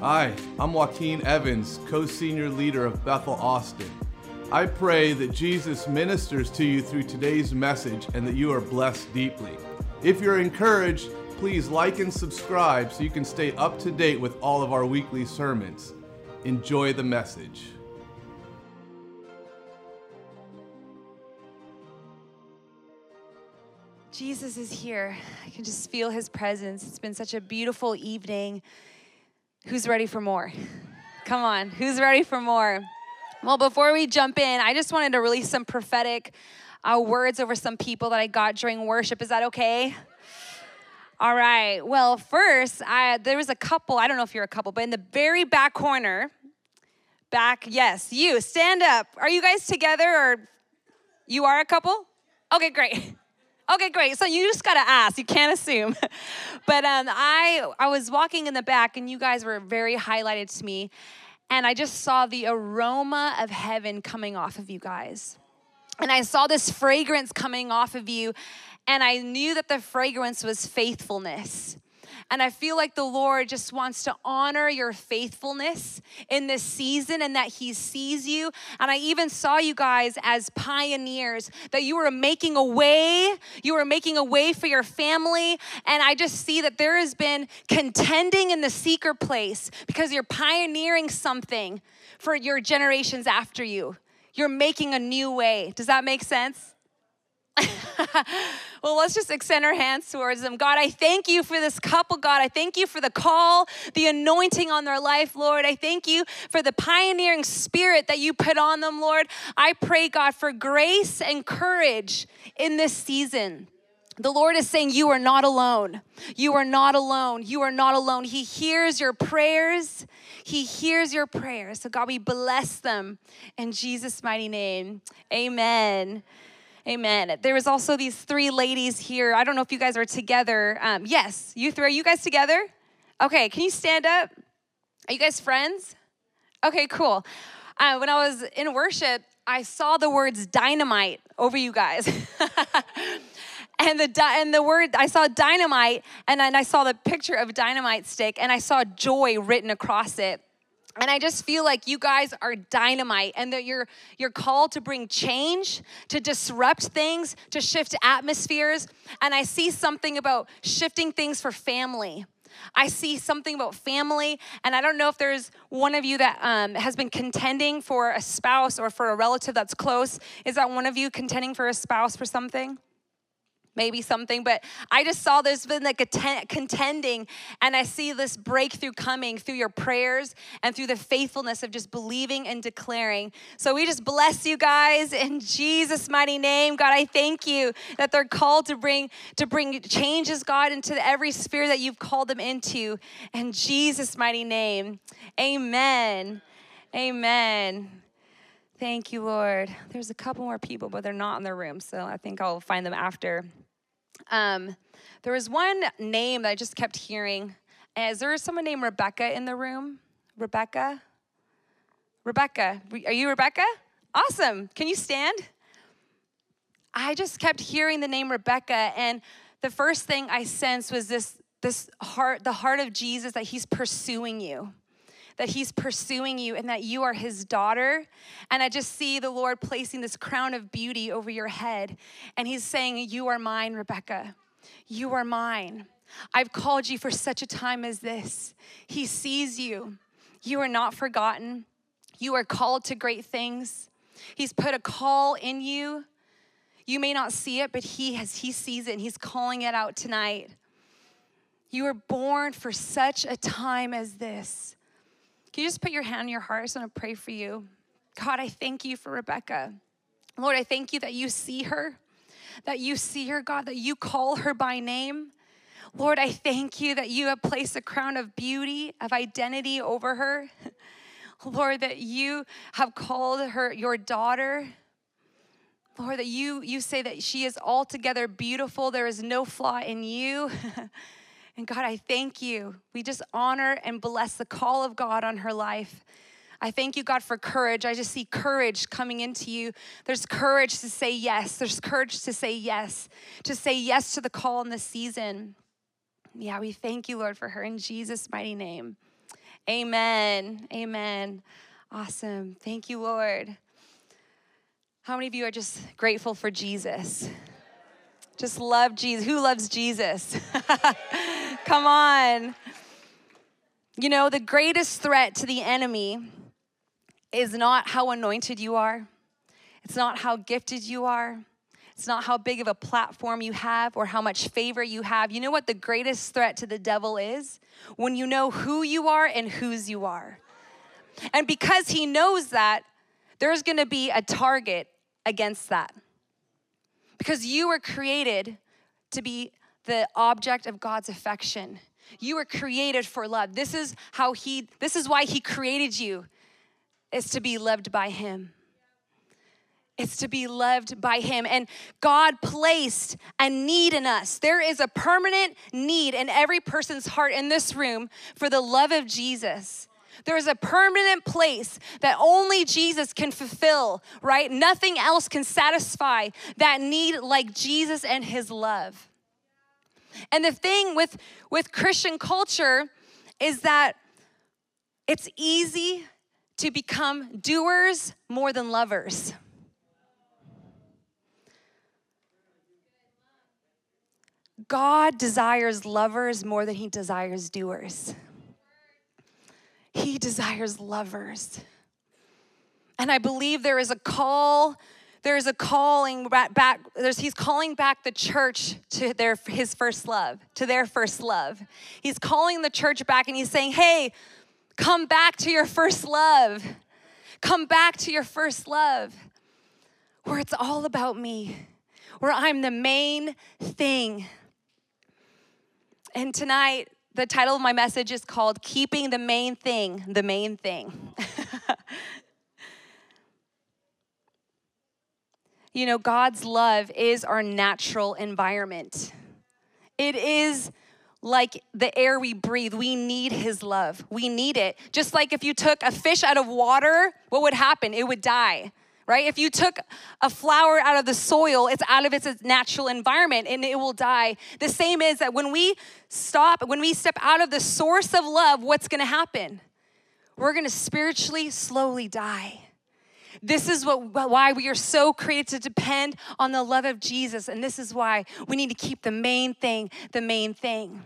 Hi, I'm Joaquin Evans, co senior leader of Bethel Austin. I pray that Jesus ministers to you through today's message and that you are blessed deeply. If you're encouraged, please like and subscribe so you can stay up to date with all of our weekly sermons. Enjoy the message. Jesus is here. I can just feel his presence. It's been such a beautiful evening. Who's ready for more? Come on, who's ready for more? Well, before we jump in, I just wanted to release some prophetic uh, words over some people that I got during worship. Is that okay? All right. Well, first, I, there was a couple. I don't know if you're a couple, but in the very back corner, back, yes, you stand up. Are you guys together or you are a couple? Okay, great. Okay, great. So you just gotta ask. You can't assume. but um, I I was walking in the back, and you guys were very highlighted to me, and I just saw the aroma of heaven coming off of you guys, and I saw this fragrance coming off of you, and I knew that the fragrance was faithfulness. And I feel like the Lord just wants to honor your faithfulness in this season and that He sees you. And I even saw you guys as pioneers, that you were making a way, you were making a way for your family. And I just see that there has been contending in the secret place because you're pioneering something for your generations after you. You're making a new way. Does that make sense? well, let's just extend our hands towards them. God, I thank you for this couple, God. I thank you for the call, the anointing on their life, Lord. I thank you for the pioneering spirit that you put on them, Lord. I pray, God, for grace and courage in this season. The Lord is saying, You are not alone. You are not alone. You are not alone. He hears your prayers. He hears your prayers. So, God, we bless them in Jesus' mighty name. Amen. Amen. There was also these three ladies here. I don't know if you guys are together. Um, yes, you three. Are you guys together? Okay, can you stand up? Are you guys friends? Okay, cool. Uh, when I was in worship, I saw the words dynamite over you guys. and the and the word I saw dynamite, and then I saw the picture of dynamite stick, and I saw joy written across it. And I just feel like you guys are dynamite and that you're you're called to bring change, to disrupt things, to shift atmospheres. And I see something about shifting things for family. I see something about family, and I don't know if there's one of you that um, has been contending for a spouse or for a relative that's close. Is that one of you contending for a spouse for something? Maybe something, but I just saw there's been like a ten- contending, and I see this breakthrough coming through your prayers and through the faithfulness of just believing and declaring. So we just bless you guys in Jesus' mighty name. God, I thank you that they're called to bring to bring changes, God, into every sphere that you've called them into. In Jesus' mighty name. Amen. Amen. Thank you, Lord. There's a couple more people, but they're not in the room, so I think I'll find them after. Um, there was one name that I just kept hearing. Is there someone named Rebecca in the room? Rebecca? Rebecca. Are you Rebecca? Awesome. Can you stand? I just kept hearing the name Rebecca, and the first thing I sensed was this, this heart, the heart of Jesus that he's pursuing you that He's pursuing you and that you are His daughter. And I just see the Lord placing this crown of beauty over your head. And He's saying, You are mine, Rebecca. You are mine. I've called you for such a time as this. He sees you. You are not forgotten. You are called to great things. He's put a call in you. You may not see it, but he has he sees it and he's calling it out tonight. You were born for such a time as this. Can you just put your hand on your heart? I just want to pray for you. God, I thank you for Rebecca. Lord, I thank you that you see her, that you see her, God, that you call her by name. Lord, I thank you that you have placed a crown of beauty, of identity over her. Lord, that you have called her your daughter. Lord, that you, you say that she is altogether beautiful. There is no flaw in you. And God, I thank you. We just honor and bless the call of God on her life. I thank you, God, for courage. I just see courage coming into you. There's courage to say yes. There's courage to say yes, to say yes to the call in this season. Yeah, we thank you, Lord, for her in Jesus' mighty name. Amen. Amen. Awesome. Thank you, Lord. How many of you are just grateful for Jesus? Just love Jesus. Who loves Jesus? Come on. You know, the greatest threat to the enemy is not how anointed you are, it's not how gifted you are. It's not how big of a platform you have or how much favor you have. You know what the greatest threat to the devil is? When you know who you are and whose you are. And because he knows that, there's gonna be a target against that. Because you were created to be the object of God's affection. You were created for love. This is how he this is why he created you is to be loved by him. It's to be loved by him and God placed a need in us. There is a permanent need in every person's heart in this room for the love of Jesus. There is a permanent place that only Jesus can fulfill, right? Nothing else can satisfy that need like Jesus and his love. And the thing with, with Christian culture is that it's easy to become doers more than lovers. God desires lovers more than he desires doers. He desires lovers. And I believe there is a call there is a calling back there's he's calling back the church to their his first love to their first love. He's calling the church back and he's saying hey come back to your first love. Come back to your first love where it's all about me where i'm the main thing. And tonight the title of my message is called keeping the main thing the main thing you know, God's love is our natural environment. It is like the air we breathe. We need His love. We need it. Just like if you took a fish out of water, what would happen? It would die, right? If you took a flower out of the soil, it's out of its natural environment and it will die. The same is that when we stop, when we step out of the source of love, what's gonna happen? We're gonna spiritually slowly die. This is what, why we are so created to depend on the love of Jesus. And this is why we need to keep the main thing the main thing.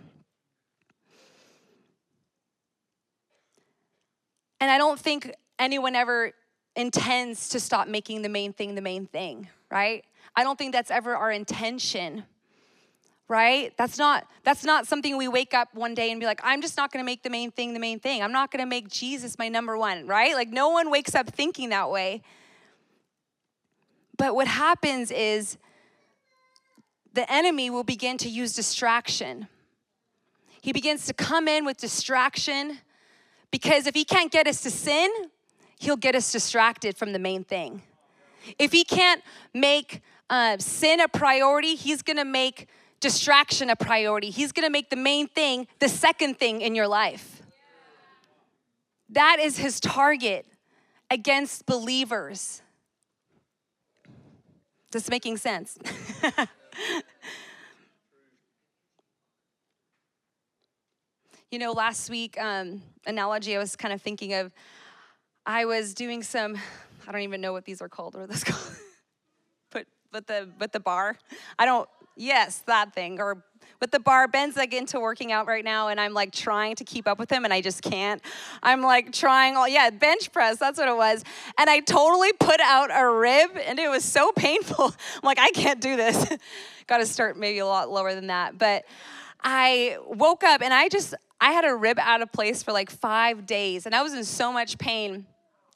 And I don't think anyone ever intends to stop making the main thing the main thing, right? I don't think that's ever our intention right? That's not that's not something we wake up one day and be like i'm just not going to make the main thing the main thing. I'm not going to make jesus my number one right? Like no one wakes up thinking that way. But what happens is the enemy will begin to use distraction. He begins to come in with distraction because if he can't get us to sin he'll get us distracted from the main thing. If he can't make uh, sin a priority he's going to make distraction a priority. He's gonna make the main thing the second thing in your life. That is his target against believers. This making sense? you know, last week, um, analogy I was kind of thinking of, I was doing some, I don't even know what these are called. What are those called? but but the but the bar. I don't Yes, that thing. Or with the bar, Ben's like into working out right now, and I'm like trying to keep up with him, and I just can't. I'm like trying all, yeah, bench press, that's what it was. And I totally put out a rib, and it was so painful. I'm like, I can't do this. Got to start maybe a lot lower than that. But I woke up, and I just, I had a rib out of place for like five days, and I was in so much pain.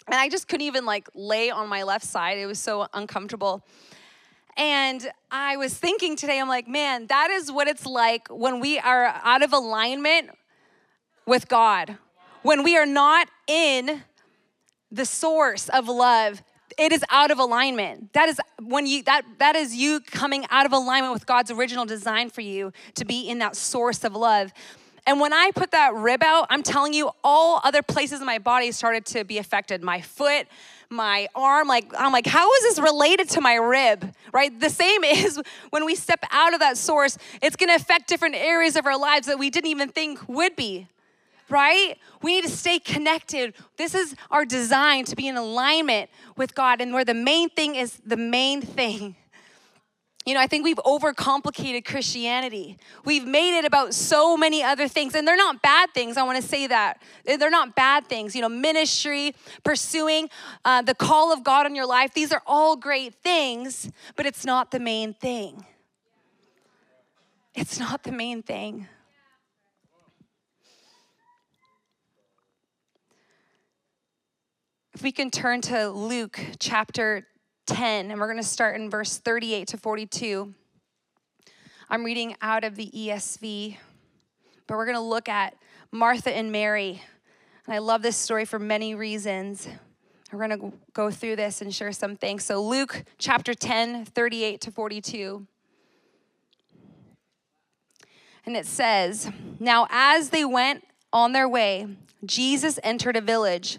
And I just couldn't even like lay on my left side. It was so uncomfortable. And I was thinking today, I'm like, man, that is what it's like when we are out of alignment with God. When we are not in the source of love, it is out of alignment. That is when you that that is you coming out of alignment with God's original design for you to be in that source of love. And when I put that rib out, I'm telling you, all other places in my body started to be affected. My foot, my arm like i'm like how is this related to my rib right the same is when we step out of that source it's going to affect different areas of our lives that we didn't even think would be right? We need to stay connected. This is our design to be in alignment with God, and where the main thing is the main thing. You know, I think we've overcomplicated Christianity. We've made it about so many other things, and they're not bad things. I want to say that. They're not bad things. You know, ministry, pursuing uh, the call of God on your life, these are all great things, but it's not the main thing. It's not the main thing. If we can turn to Luke chapter 10, and we're going to start in verse 38 to 42. I'm reading out of the ESV, but we're going to look at Martha and Mary. And I love this story for many reasons. We're going to go through this and share some things. So, Luke chapter 10, 38 to 42. And it says, Now as they went on their way, Jesus entered a village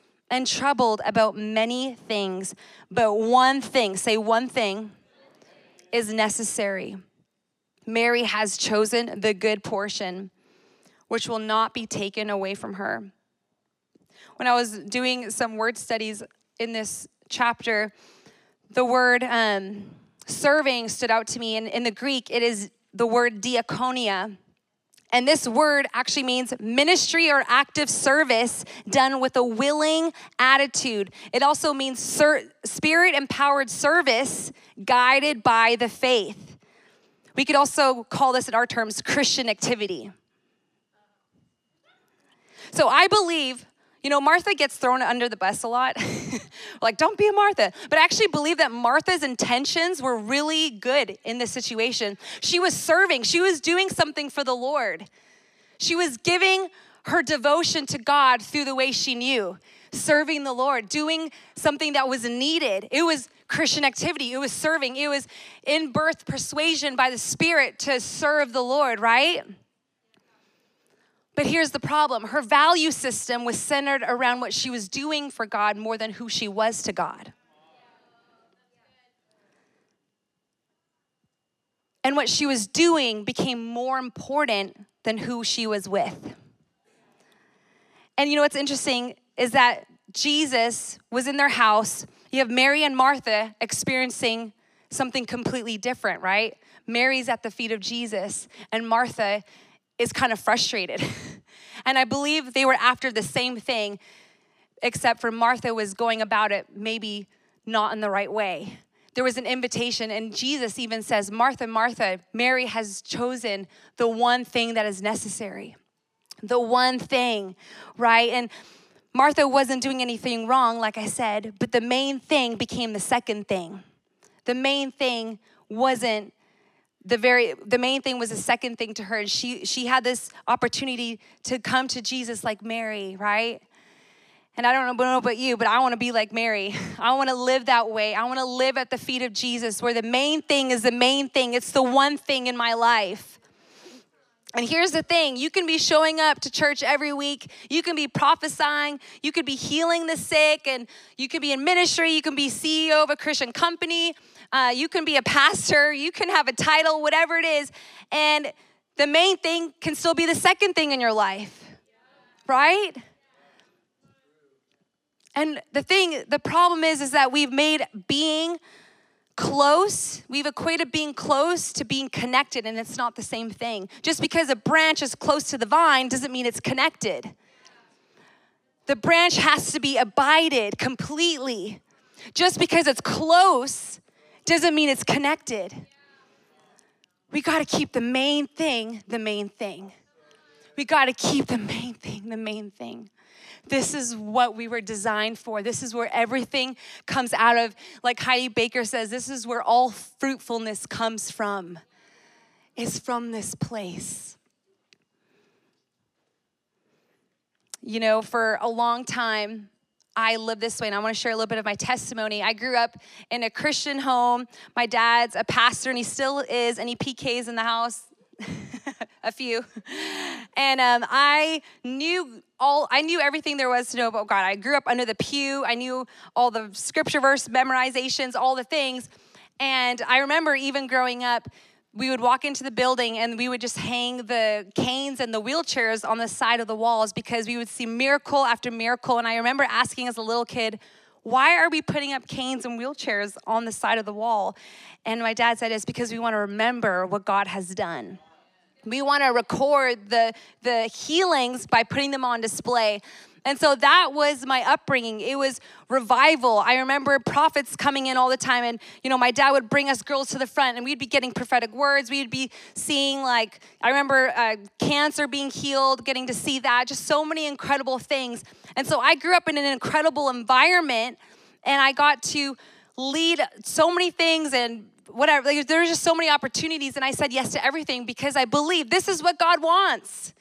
and troubled about many things, but one thing, say one thing, is necessary. Mary has chosen the good portion, which will not be taken away from her. When I was doing some word studies in this chapter, the word um, serving stood out to me. And in the Greek, it is the word diakonia. And this word actually means ministry or active service done with a willing attitude. It also means spirit empowered service guided by the faith. We could also call this in our terms Christian activity. So I believe you know, Martha gets thrown under the bus a lot. like, don't be a Martha. But I actually believe that Martha's intentions were really good in this situation. She was serving, she was doing something for the Lord. She was giving her devotion to God through the way she knew, serving the Lord, doing something that was needed. It was Christian activity, it was serving, it was in birth persuasion by the Spirit to serve the Lord, right? But here's the problem her value system was centered around what she was doing for God more than who she was to God. And what she was doing became more important than who she was with. And you know what's interesting is that Jesus was in their house. You have Mary and Martha experiencing something completely different, right? Mary's at the feet of Jesus, and Martha is kind of frustrated. and I believe they were after the same thing, except for Martha was going about it maybe not in the right way. There was an invitation, and Jesus even says, Martha, Martha, Mary has chosen the one thing that is necessary. The one thing, right? And Martha wasn't doing anything wrong, like I said, but the main thing became the second thing. The main thing wasn't the very the main thing was the second thing to her and she she had this opportunity to come to jesus like mary right and i don't know about you but i want to be like mary i want to live that way i want to live at the feet of jesus where the main thing is the main thing it's the one thing in my life and here's the thing you can be showing up to church every week. You can be prophesying. You could be healing the sick. And you could be in ministry. You can be CEO of a Christian company. Uh, you can be a pastor, you can have a title, whatever it is. And the main thing can still be the second thing in your life, right? And the thing, the problem is, is that we've made being close, we've equated being close to being connected, and it's not the same thing. Just because a branch is close to the vine doesn't mean it's connected. The branch has to be abided completely. Just because it's close doesn't mean it's connected. We got to keep the main thing the main thing. We got to keep the main thing the main thing. This is what we were designed for. This is where everything comes out of, like Heidi Baker says, this is where all fruitfulness comes from. Is from this place. you know, for a long time, I live this way, and I want to share a little bit of my testimony. I grew up in a Christian home. My dad's a pastor, and he still is. Any PKs in the house? a few. And um, I knew all. I knew everything there was to know about God. I grew up under the pew. I knew all the scripture verse memorizations, all the things. And I remember even growing up, we would walk into the building and we would just hang the canes and the wheelchairs on the side of the walls because we would see miracle after miracle. And I remember asking as a little kid, why are we putting up canes and wheelchairs on the side of the wall? And my dad said, it's because we want to remember what God has done. We want to record the, the healings by putting them on display. And so that was my upbringing. It was revival. I remember prophets coming in all the time, and you know, my dad would bring us girls to the front, and we'd be getting prophetic words. We'd be seeing, like, I remember uh, cancer being healed, getting to see that, just so many incredible things. And so I grew up in an incredible environment, and I got to lead so many things and whatever. Like, there's just so many opportunities, and I said yes to everything because I believe this is what God wants.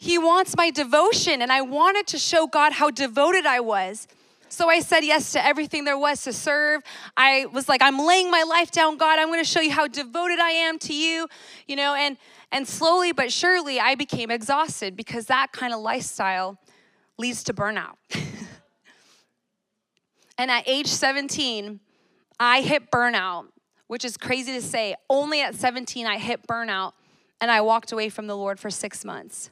He wants my devotion, and I wanted to show God how devoted I was. So I said yes to everything there was to serve. I was like, I'm laying my life down, God. I'm going to show you how devoted I am to you, you know, and and slowly but surely I became exhausted because that kind of lifestyle leads to burnout. and at age 17, I hit burnout, which is crazy to say. Only at 17 I hit burnout and I walked away from the Lord for 6 months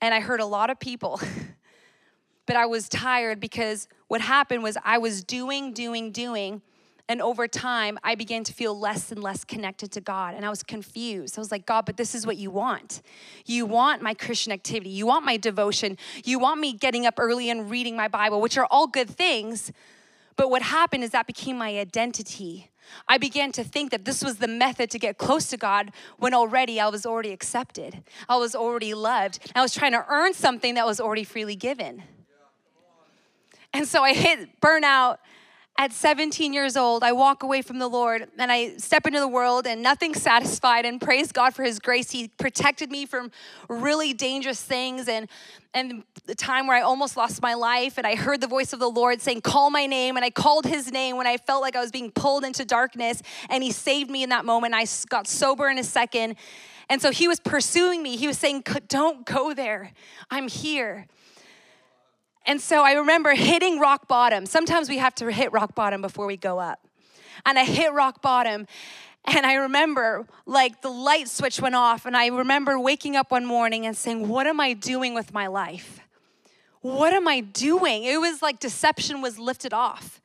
and I heard a lot of people. but I was tired because what happened was I was doing, doing, doing. And over time, I began to feel less and less connected to God. And I was confused. I was like, God, but this is what you want. You want my Christian activity. You want my devotion. You want me getting up early and reading my Bible, which are all good things. But what happened is that became my identity. I began to think that this was the method to get close to God when already I was already accepted. I was already loved. I was trying to earn something that was already freely given. And so I hit burnout at 17 years old, I walk away from the Lord and I step into the world and nothing satisfied. And praise God for His grace. He protected me from really dangerous things and and the time where I almost lost my life. And I heard the voice of the Lord saying, Call my name. And I called His name when I felt like I was being pulled into darkness. And He saved me in that moment. I got sober in a second. And so He was pursuing me. He was saying, Don't go there. I'm here. And so I remember hitting rock bottom. Sometimes we have to hit rock bottom before we go up. And I hit rock bottom. And I remember like the light switch went off. And I remember waking up one morning and saying, What am I doing with my life? What am I doing? It was like deception was lifted off.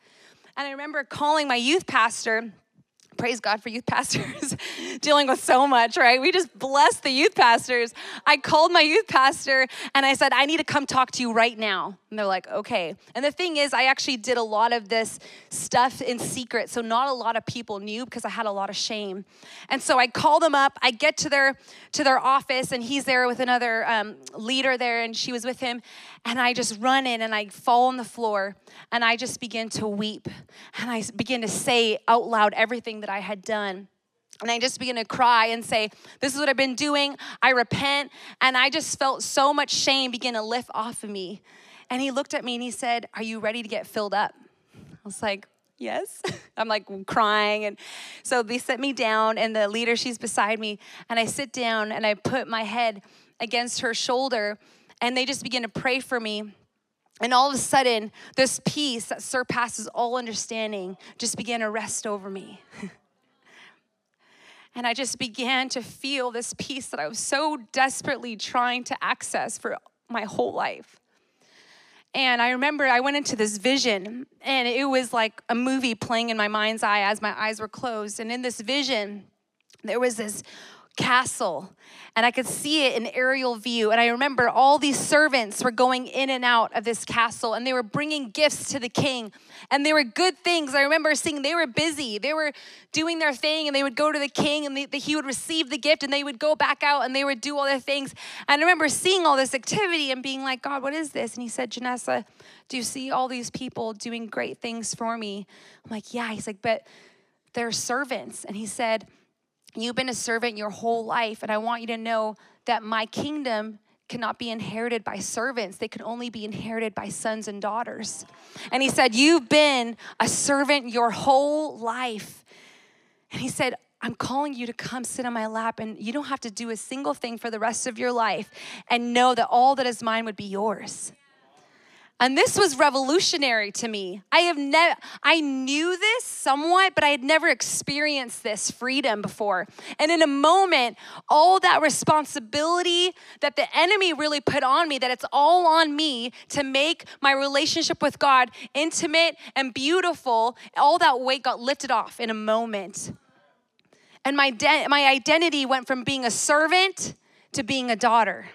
And I remember calling my youth pastor praise God for youth pastors dealing with so much, right? We just bless the youth pastors. I called my youth pastor and I said, I need to come talk to you right now. And they're like, okay. And the thing is, I actually did a lot of this stuff in secret. So not a lot of people knew because I had a lot of shame. And so I call them up. I get to their to their office and he's there with another um, leader there and she was with him. And I just run in and I fall on the floor and I just begin to weep. And I begin to say out loud everything that I had done. And I just begin to cry and say, This is what I've been doing. I repent. And I just felt so much shame begin to lift off of me. And he looked at me and he said, Are you ready to get filled up? I was like, Yes. I'm like crying. And so they set me down, and the leader, she's beside me. And I sit down and I put my head against her shoulder, and they just begin to pray for me. And all of a sudden, this peace that surpasses all understanding just began to rest over me. and I just began to feel this peace that I was so desperately trying to access for my whole life. And I remember I went into this vision, and it was like a movie playing in my mind's eye as my eyes were closed. And in this vision, there was this castle and I could see it in aerial view. And I remember all these servants were going in and out of this castle and they were bringing gifts to the king. And they were good things. I remember seeing they were busy. They were doing their thing and they would go to the king and they, he would receive the gift and they would go back out and they would do all their things. And I remember seeing all this activity and being like, God, what is this? And he said, Jenessa, do you see all these people doing great things for me? I'm like, yeah. He's like, but they're servants. And he said, You've been a servant your whole life, and I want you to know that my kingdom cannot be inherited by servants, they can only be inherited by sons and daughters. And he said, You've been a servant your whole life. And he said, I'm calling you to come sit on my lap, and you don't have to do a single thing for the rest of your life and know that all that is mine would be yours. And this was revolutionary to me. I have never I knew this somewhat, but I had never experienced this freedom before. And in a moment, all that responsibility that the enemy really put on me, that it's all on me to make my relationship with God intimate and beautiful, all that weight got lifted off in a moment. And my, de- my identity went from being a servant to being a daughter.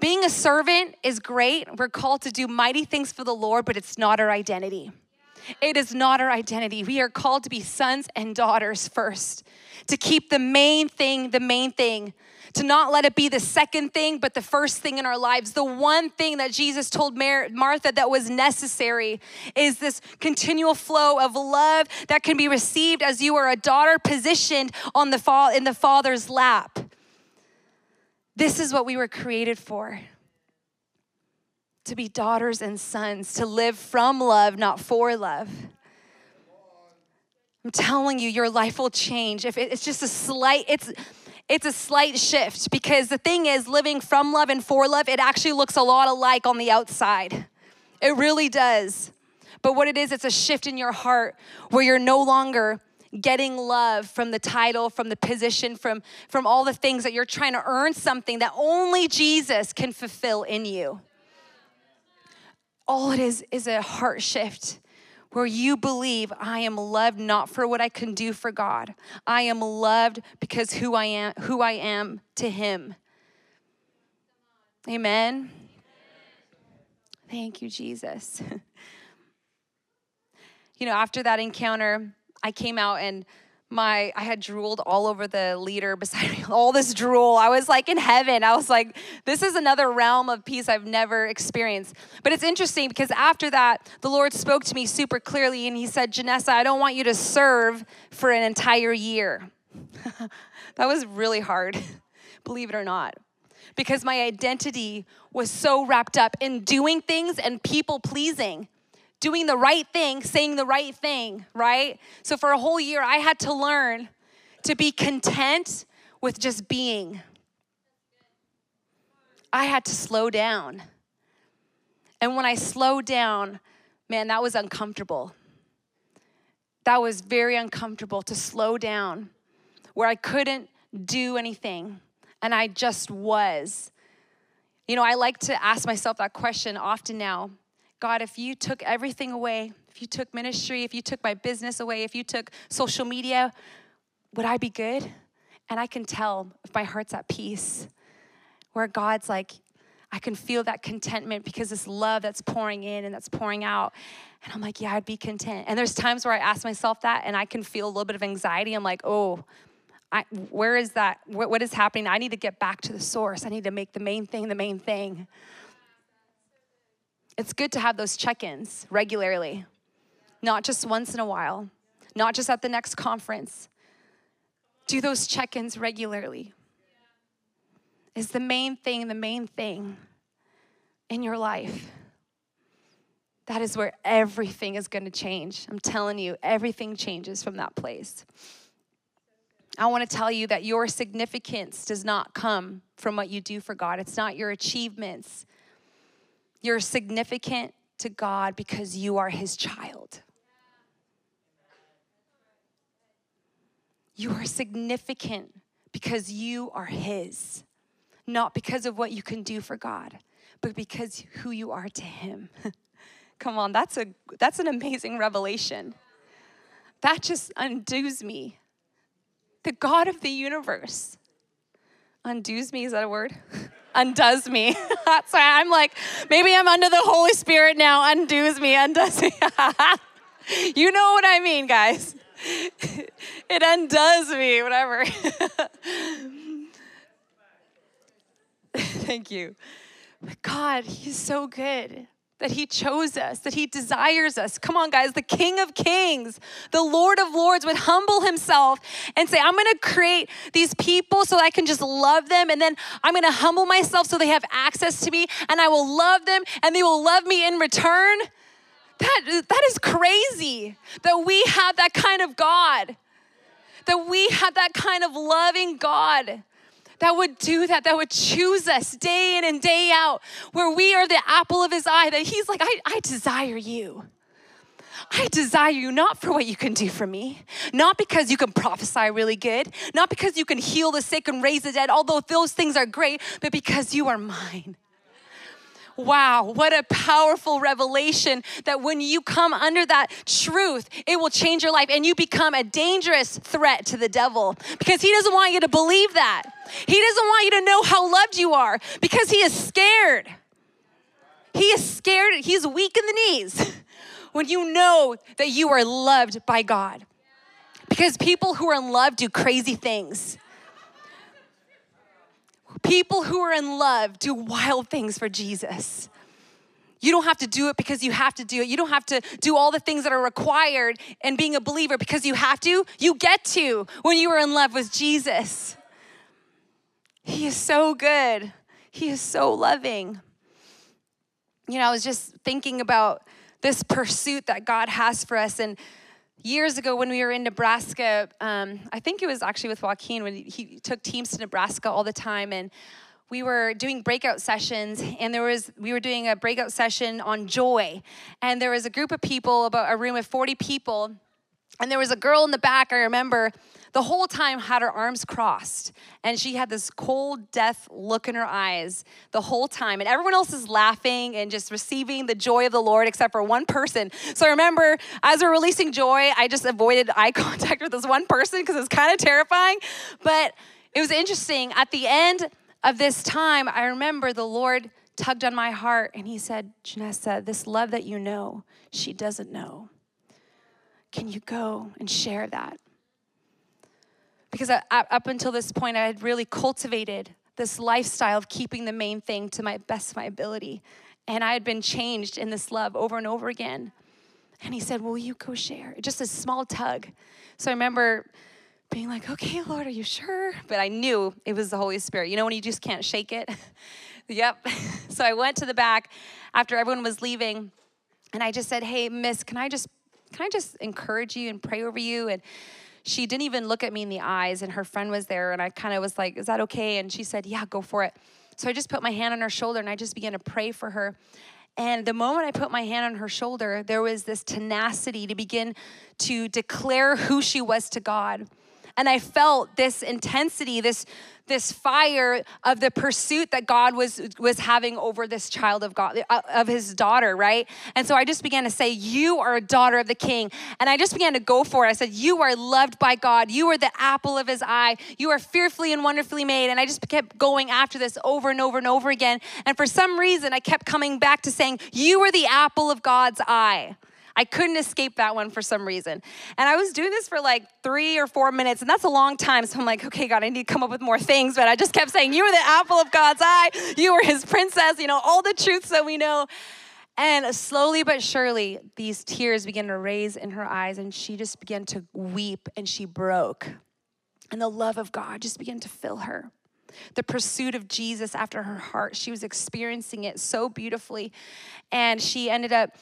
Being a servant is great. We're called to do mighty things for the Lord, but it's not our identity. It is not our identity. We are called to be sons and daughters first, to keep the main thing the main thing, to not let it be the second thing, but the first thing in our lives. The one thing that Jesus told Mar- Martha that was necessary is this continual flow of love that can be received as you are a daughter positioned on the fa- in the Father's lap. This is what we were created for to be daughters and sons, to live from love, not for love. I'm telling you, your life will change. If it's just a slight, it's it's a slight shift because the thing is, living from love and for love, it actually looks a lot alike on the outside. It really does. But what it is, it's a shift in your heart where you're no longer getting love from the title, from the position, from, from all the things that you're trying to earn something that only Jesus can fulfill in you. All it is is a heart shift where you believe I am loved not for what I can do for God. I am loved because who I am, who I am to him. Amen. Thank you, Jesus. you know, after that encounter, I came out and my I had drooled all over the leader beside me, all this drool. I was like in heaven. I was like, this is another realm of peace I've never experienced. But it's interesting because after that, the Lord spoke to me super clearly and he said, Jenessa, I don't want you to serve for an entire year. that was really hard, believe it or not. Because my identity was so wrapped up in doing things and people pleasing doing the right thing, saying the right thing, right? So for a whole year, I had to learn to be content with just being. I had to slow down. And when I slowed down, man, that was uncomfortable. That was very uncomfortable to slow down where I couldn't do anything and I just was. You know, I like to ask myself that question often now God, if you took everything away, if you took ministry, if you took my business away, if you took social media, would I be good? And I can tell if my heart's at peace, where God's like, I can feel that contentment because this love that's pouring in and that's pouring out. And I'm like, yeah, I'd be content. And there's times where I ask myself that and I can feel a little bit of anxiety. I'm like, oh, I, where is that? What, what is happening? I need to get back to the source. I need to make the main thing the main thing it's good to have those check ins regularly, not just once in a while, not just at the next conference. Do those check ins regularly. Is the main thing the main thing in your life? That is where everything is going to change. I'm telling you, everything changes from that place. I want to tell you that your significance does not come from what you do for God. It's not your achievements. You're significant to God because you are His child. You are significant because you are His, not because of what you can do for God, but because who you are to Him. Come on, that's a that's an amazing revelation. That just undoes me. The God of the universe undoes me. Is that a word? undoes me. That's why I'm like, maybe I'm under the Holy Spirit now, undoes me, undoes me. you know what I mean, guys. it undoes me, whatever. Thank you. God, He's so good. That he chose us, that he desires us. Come on, guys, the King of Kings, the Lord of Lords would humble himself and say, I'm gonna create these people so I can just love them, and then I'm gonna humble myself so they have access to me, and I will love them, and they will love me in return. That, that is crazy that we have that kind of God, that we have that kind of loving God that would do that, that would choose us day in and day out, where we are the apple of his eye, that he's like, I, I desire you. I desire you not for what you can do for me, not because you can prophesy really good, not because you can heal the sick and raise the dead, although those things are great, but because you are mine. Wow, what a powerful revelation that when you come under that truth, it will change your life and you become a dangerous threat to the devil because he doesn't want you to believe that. He doesn't want you to know how loved you are because he is scared. He is scared, he's weak in the knees when you know that you are loved by God. Because people who are in love do crazy things. People who are in love do wild things for Jesus. You don't have to do it because you have to do it. You don't have to do all the things that are required in being a believer because you have to. You get to when you are in love with Jesus. He is so good, He is so loving. You know, I was just thinking about this pursuit that God has for us. And years ago when we were in Nebraska, um, I think it was actually with Joaquin when he took teams to Nebraska all the time, and we were doing breakout sessions and there was we were doing a breakout session on joy and there was a group of people about a room of 40 people and there was a girl in the back i remember the whole time had her arms crossed and she had this cold death look in her eyes the whole time and everyone else is laughing and just receiving the joy of the lord except for one person. So i remember as we're releasing joy i just avoided eye contact with this one person because it's kind of terrifying but it was interesting. At the end of this time i remember the lord tugged on my heart and he said jenessa this love that you know she doesn't know. Can you go and share that because up until this point, I had really cultivated this lifestyle of keeping the main thing to my best of my ability. And I had been changed in this love over and over again. And he said, Will you go share? Just a small tug. So I remember being like, Okay, Lord, are you sure? But I knew it was the Holy Spirit. You know when you just can't shake it? yep. so I went to the back after everyone was leaving and I just said, Hey, miss, can I just can I just encourage you and pray over you? And she didn't even look at me in the eyes, and her friend was there, and I kind of was like, Is that okay? And she said, Yeah, go for it. So I just put my hand on her shoulder and I just began to pray for her. And the moment I put my hand on her shoulder, there was this tenacity to begin to declare who she was to God. And I felt this intensity, this this fire of the pursuit that God was was having over this child of God uh, of his daughter, right? And so I just began to say, "You are a daughter of the King," and I just began to go for it. I said, "You are loved by God. You are the apple of His eye. You are fearfully and wonderfully made." And I just kept going after this over and over and over again. And for some reason, I kept coming back to saying, "You are the apple of God's eye." I couldn't escape that one for some reason. And I was doing this for like three or four minutes, and that's a long time. So I'm like, okay, God, I need to come up with more things. But I just kept saying, You are the apple of God's eye. You are his princess, you know, all the truths that we know. And slowly but surely, these tears began to raise in her eyes, and she just began to weep and she broke. And the love of God just began to fill her the pursuit of Jesus after her heart. She was experiencing it so beautifully. And she ended up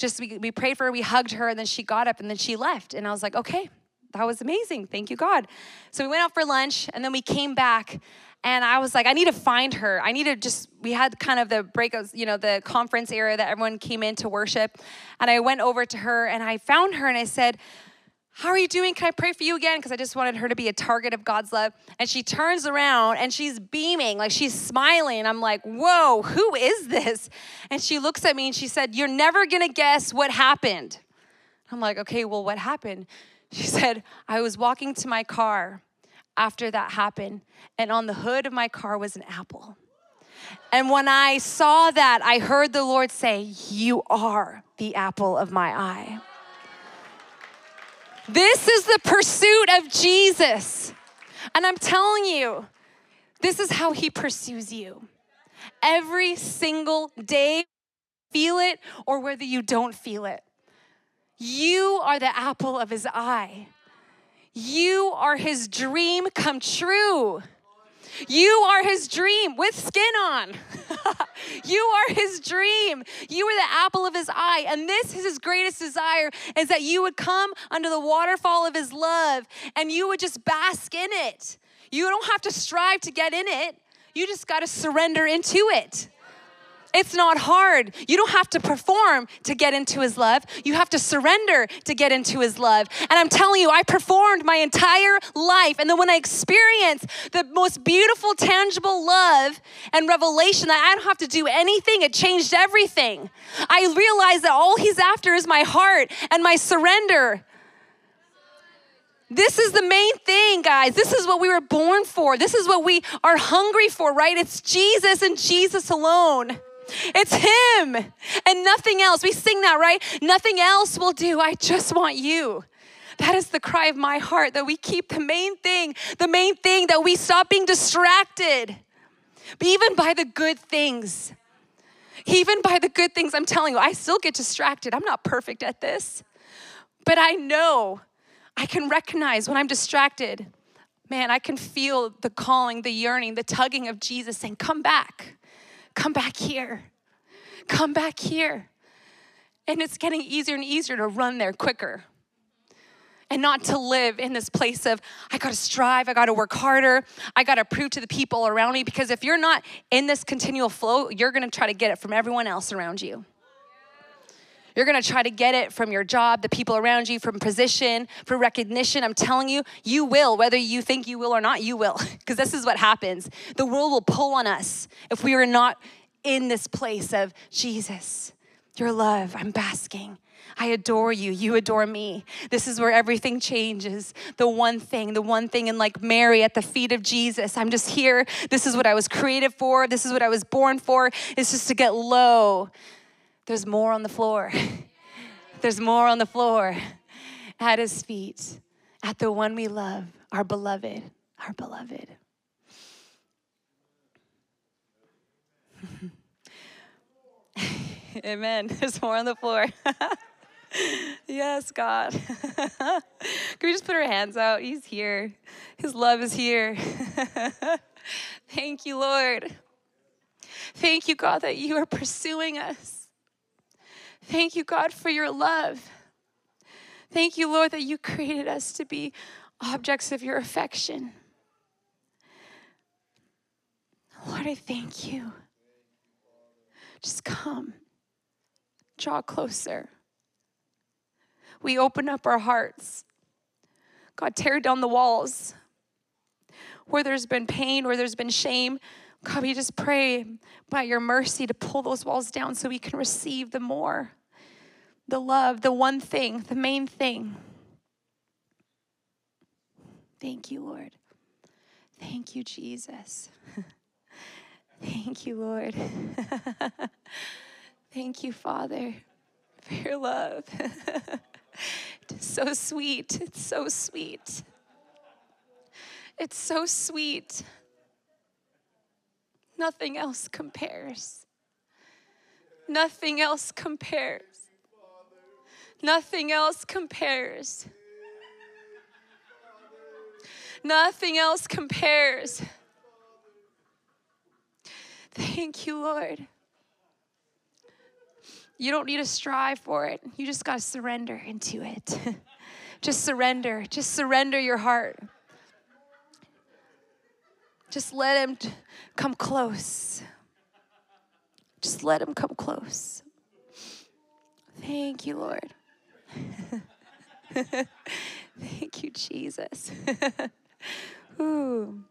just we, we prayed for her, we hugged her, and then she got up and then she left. And I was like, okay, that was amazing. Thank you, God. So we went out for lunch and then we came back. And I was like, I need to find her. I need to just, we had kind of the breakouts, you know, the conference area that everyone came in to worship. And I went over to her and I found her and I said, how are you doing? Can I pray for you again? Because I just wanted her to be a target of God's love. And she turns around and she's beaming, like she's smiling. I'm like, whoa, who is this? And she looks at me and she said, You're never gonna guess what happened. I'm like, Okay, well, what happened? She said, I was walking to my car after that happened, and on the hood of my car was an apple. And when I saw that, I heard the Lord say, You are the apple of my eye. This is the pursuit of Jesus. And I'm telling you, this is how he pursues you. Every single day feel it or whether you don't feel it. You are the apple of his eye. You are his dream come true. You are his dream with skin on. you are his dream. You are the apple of his eye. And this is his greatest desire is that you would come under the waterfall of his love and you would just bask in it. You don't have to strive to get in it. You just got to surrender into it. It's not hard. You don't have to perform to get into his love. You have to surrender to get into his love. And I'm telling you, I performed my entire life. And then when I experienced the most beautiful, tangible love and revelation that I don't have to do anything, it changed everything. I realized that all he's after is my heart and my surrender. This is the main thing, guys. This is what we were born for. This is what we are hungry for, right? It's Jesus and Jesus alone. It's Him and nothing else. We sing that, right? Nothing else will do. I just want you. That is the cry of my heart that we keep the main thing, the main thing that we stop being distracted, even by the good things. Even by the good things, I'm telling you, I still get distracted. I'm not perfect at this, but I know I can recognize when I'm distracted. Man, I can feel the calling, the yearning, the tugging of Jesus saying, Come back. Come back here. Come back here. And it's getting easier and easier to run there quicker and not to live in this place of, I gotta strive, I gotta work harder, I gotta prove to the people around me. Because if you're not in this continual flow, you're gonna try to get it from everyone else around you. You're gonna try to get it from your job, the people around you, from position, from recognition. I'm telling you, you will, whether you think you will or not, you will, because this is what happens. The world will pull on us if we are not in this place of Jesus, your love, I'm basking. I adore you. You adore me. This is where everything changes. The one thing, the one thing, and like Mary at the feet of Jesus, I'm just here. This is what I was created for. This is what I was born for. It's just to get low there's more on the floor. There's more on the floor at his feet, at the one we love, our beloved, our beloved. Amen. There's more on the floor. yes, God. Can we just put our hands out? He's here. His love is here. Thank you, Lord. Thank you, God, that you are pursuing us. Thank you, God, for your love. Thank you, Lord, that you created us to be objects of your affection. Lord, I thank you. Just come, draw closer. We open up our hearts. God, tear down the walls where there's been pain, where there's been shame. God, we just pray by your mercy to pull those walls down so we can receive the more, the love, the one thing, the main thing. Thank you, Lord. Thank you, Jesus. Thank you, Lord. Thank you, Father, for your love. it's so sweet. It's so sweet. It's so sweet. Nothing else compares. Nothing else compares. Nothing else compares. Nothing else compares. Thank you, Lord. You don't need to strive for it. You just got to surrender into it. just surrender. Just surrender your heart. Just let him come close. Just let him come close. Thank you, Lord. Thank you, Jesus. Ooh.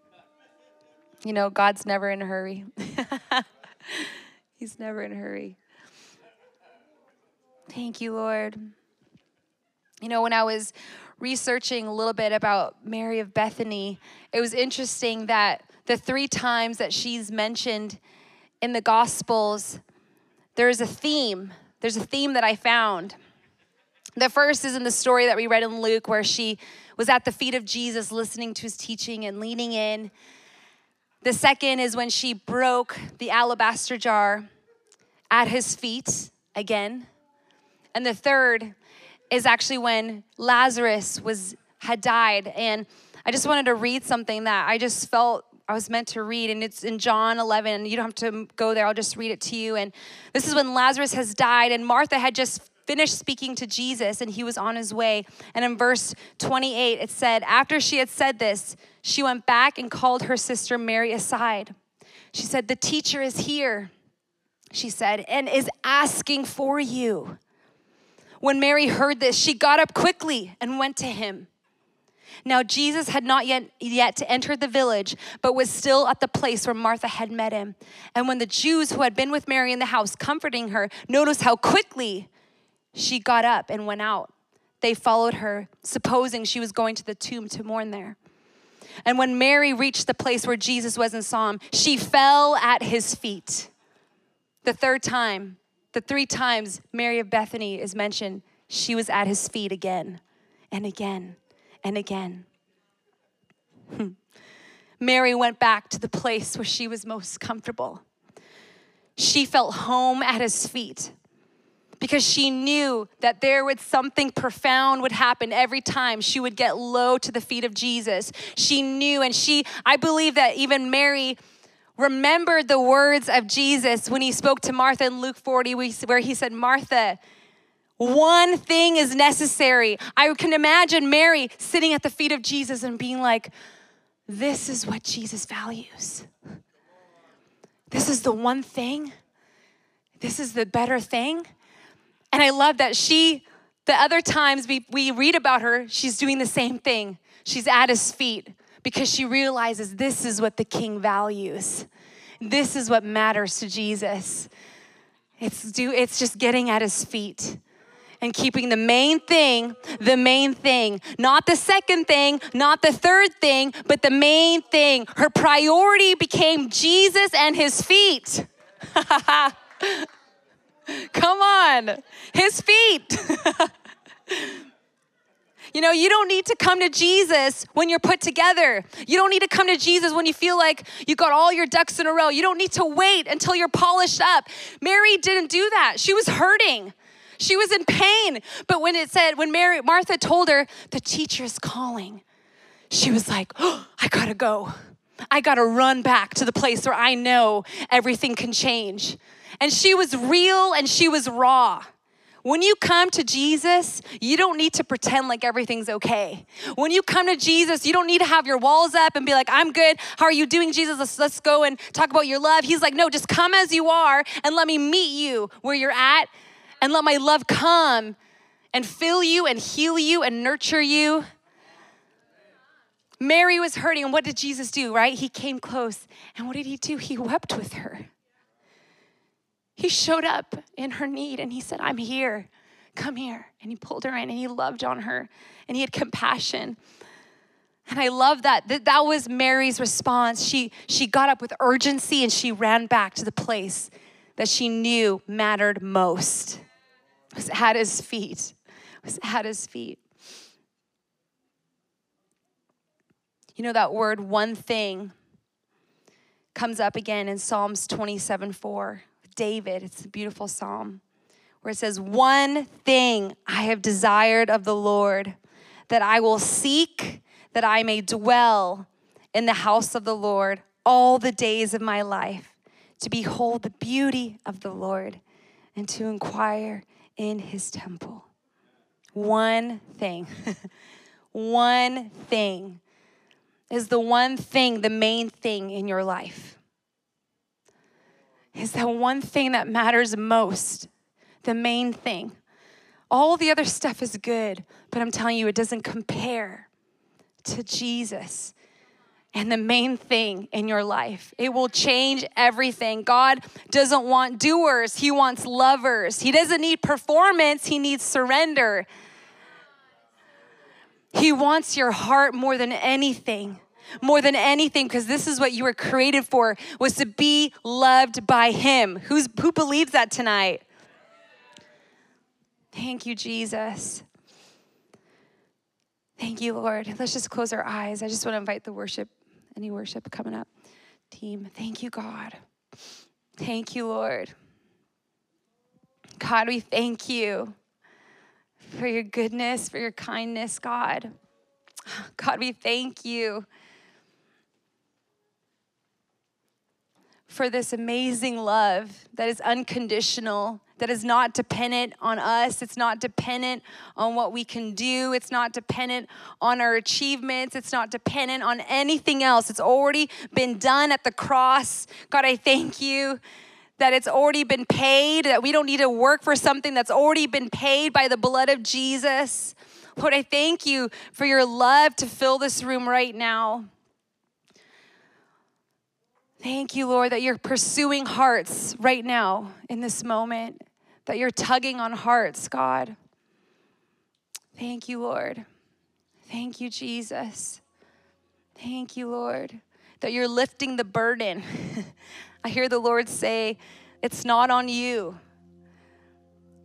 You know, God's never in a hurry. He's never in a hurry. Thank you, Lord. You know, when I was researching a little bit about Mary of Bethany, it was interesting that the three times that she's mentioned in the Gospels, there's a theme. There's a theme that I found. The first is in the story that we read in Luke, where she was at the feet of Jesus listening to his teaching and leaning in. The second is when she broke the alabaster jar at his feet. again. And the third is actually when Lazarus was had died and I just wanted to read something that I just felt I was meant to read, and it's in John 11. You don't have to go there, I'll just read it to you. And this is when Lazarus has died, and Martha had just finished speaking to Jesus, and he was on his way. And in verse 28, it said, After she had said this, she went back and called her sister Mary aside. She said, The teacher is here, she said, and is asking for you. When Mary heard this, she got up quickly and went to him. Now Jesus had not yet yet entered the village, but was still at the place where Martha had met him. And when the Jews who had been with Mary in the house comforting her noticed how quickly she got up and went out, they followed her, supposing she was going to the tomb to mourn there. And when Mary reached the place where Jesus was and saw him, she fell at his feet. The third time, the three times Mary of Bethany is mentioned, she was at his feet again and again and again. Hmm. Mary went back to the place where she was most comfortable. She felt home at his feet because she knew that there would something profound would happen every time she would get low to the feet of Jesus. She knew and she I believe that even Mary remembered the words of Jesus when he spoke to Martha in Luke 40 where he said, "Martha, one thing is necessary. I can imagine Mary sitting at the feet of Jesus and being like, This is what Jesus values. This is the one thing. This is the better thing. And I love that she, the other times we, we read about her, she's doing the same thing. She's at his feet because she realizes this is what the king values. This is what matters to Jesus. It's, do, it's just getting at his feet and keeping the main thing the main thing. Not the second thing, not the third thing, but the main thing. Her priority became Jesus and his feet. Come on, his feet. You know, you don't need to come to Jesus when you're put together. You don't need to come to Jesus when you feel like you got all your ducks in a row. You don't need to wait until you're polished up. Mary didn't do that. She was hurting. She was in pain. But when it said, when Mary, Martha told her, the teacher is calling, she was like, oh, I gotta go. I gotta run back to the place where I know everything can change. And she was real and she was raw. When you come to Jesus, you don't need to pretend like everything's okay. When you come to Jesus, you don't need to have your walls up and be like, I'm good. How are you doing, Jesus? Let's, let's go and talk about your love. He's like, no, just come as you are and let me meet you where you're at and let my love come and fill you and heal you and nurture you. Mary was hurting, and what did Jesus do, right? He came close, and what did he do? He wept with her. He showed up in her need and he said, I'm here. Come here. And he pulled her in and he loved on her and he had compassion. And I love that. That, that was Mary's response. She, she got up with urgency and she ran back to the place that she knew mattered most was at his feet, was at his feet. You know, that word one thing comes up again in Psalms 27 4. David, it's a beautiful psalm where it says, One thing I have desired of the Lord, that I will seek, that I may dwell in the house of the Lord all the days of my life, to behold the beauty of the Lord and to inquire in his temple. One thing, one thing is the one thing, the main thing in your life. Is that one thing that matters most, the main thing. All the other stuff is good, but I'm telling you, it doesn't compare to Jesus and the main thing in your life. It will change everything. God doesn't want doers, He wants lovers. He doesn't need performance, He needs surrender. He wants your heart more than anything. More than anything, because this is what you were created for, was to be loved by Him. Who's, who believes that tonight? Thank you, Jesus. Thank you, Lord. Let's just close our eyes. I just want to invite the worship any worship coming up? Team, thank you, God. Thank you, Lord. God, we thank you for your goodness, for your kindness, God. God, we thank you for this amazing love that is unconditional, that is not dependent on us. It's not dependent on what we can do. It's not dependent on our achievements. It's not dependent on anything else. It's already been done at the cross. God, I thank you that it's already been paid, that we don't need to work for something that's already been paid by the blood of Jesus. Lord, I thank you for your love to fill this room right now. Thank you, Lord, that you're pursuing hearts right now in this moment, that you're tugging on hearts, God. Thank you, Lord. Thank you, Jesus. Thank you, Lord, that you're lifting the burden. I hear the Lord say, It's not on you.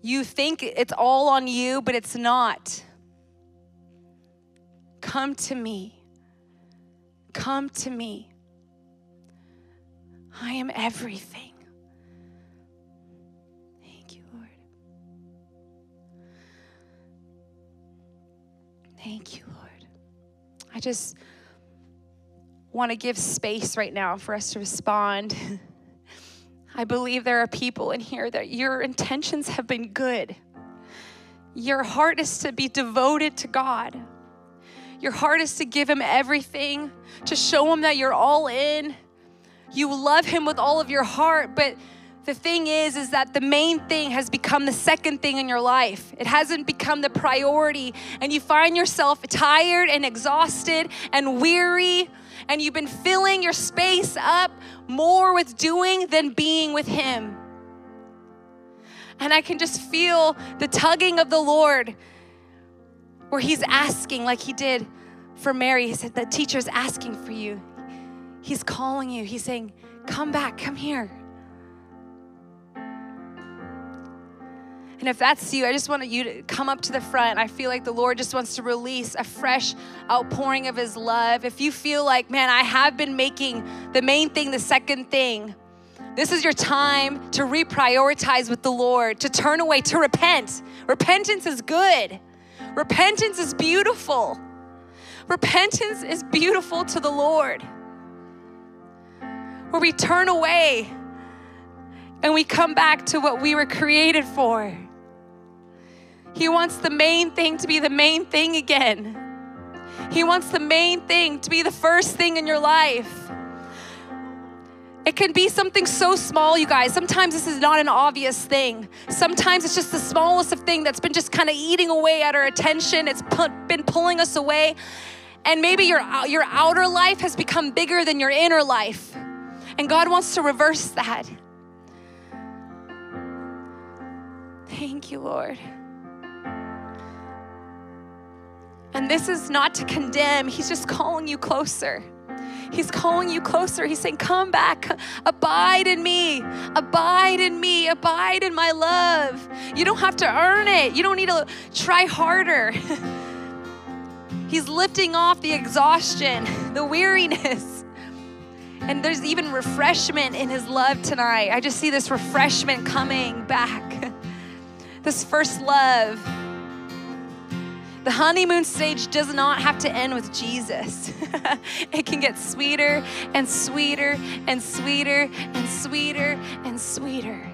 You think it's all on you, but it's not. Come to me. Come to me. I am everything. Thank you, Lord. Thank you, Lord. I just want to give space right now for us to respond. I believe there are people in here that your intentions have been good. Your heart is to be devoted to God. Your heart is to give Him everything, to show Him that you're all in. You love Him with all of your heart, but the thing is is that the main thing has become the second thing in your life. It hasn't become the priority and you find yourself tired and exhausted and weary and you've been filling your space up more with doing than being with him. And i can just feel the tugging of the lord where he's asking like he did for mary. He said the teacher's asking for you he's calling you he's saying come back come here And if that's you, I just want you to come up to the front. I feel like the Lord just wants to release a fresh outpouring of His love. If you feel like, man, I have been making the main thing the second thing, this is your time to reprioritize with the Lord, to turn away, to repent. Repentance is good, repentance is beautiful. Repentance is beautiful to the Lord. Where we turn away and we come back to what we were created for. He wants the main thing to be the main thing again. He wants the main thing to be the first thing in your life. It can be something so small, you guys. Sometimes this is not an obvious thing. Sometimes it's just the smallest of thing that's been just kind of eating away at our attention. It's been pulling us away. And maybe your, your outer life has become bigger than your inner life. And God wants to reverse that. Thank you, Lord. And this is not to condemn, He's just calling you closer. He's calling you closer. He's saying, Come back, abide in me, abide in me, abide in my love. You don't have to earn it, you don't need to try harder. He's lifting off the exhaustion, the weariness. And there's even refreshment in His love tonight. I just see this refreshment coming back. This first love. The honeymoon stage does not have to end with Jesus. it can get sweeter and sweeter and sweeter and sweeter and sweeter.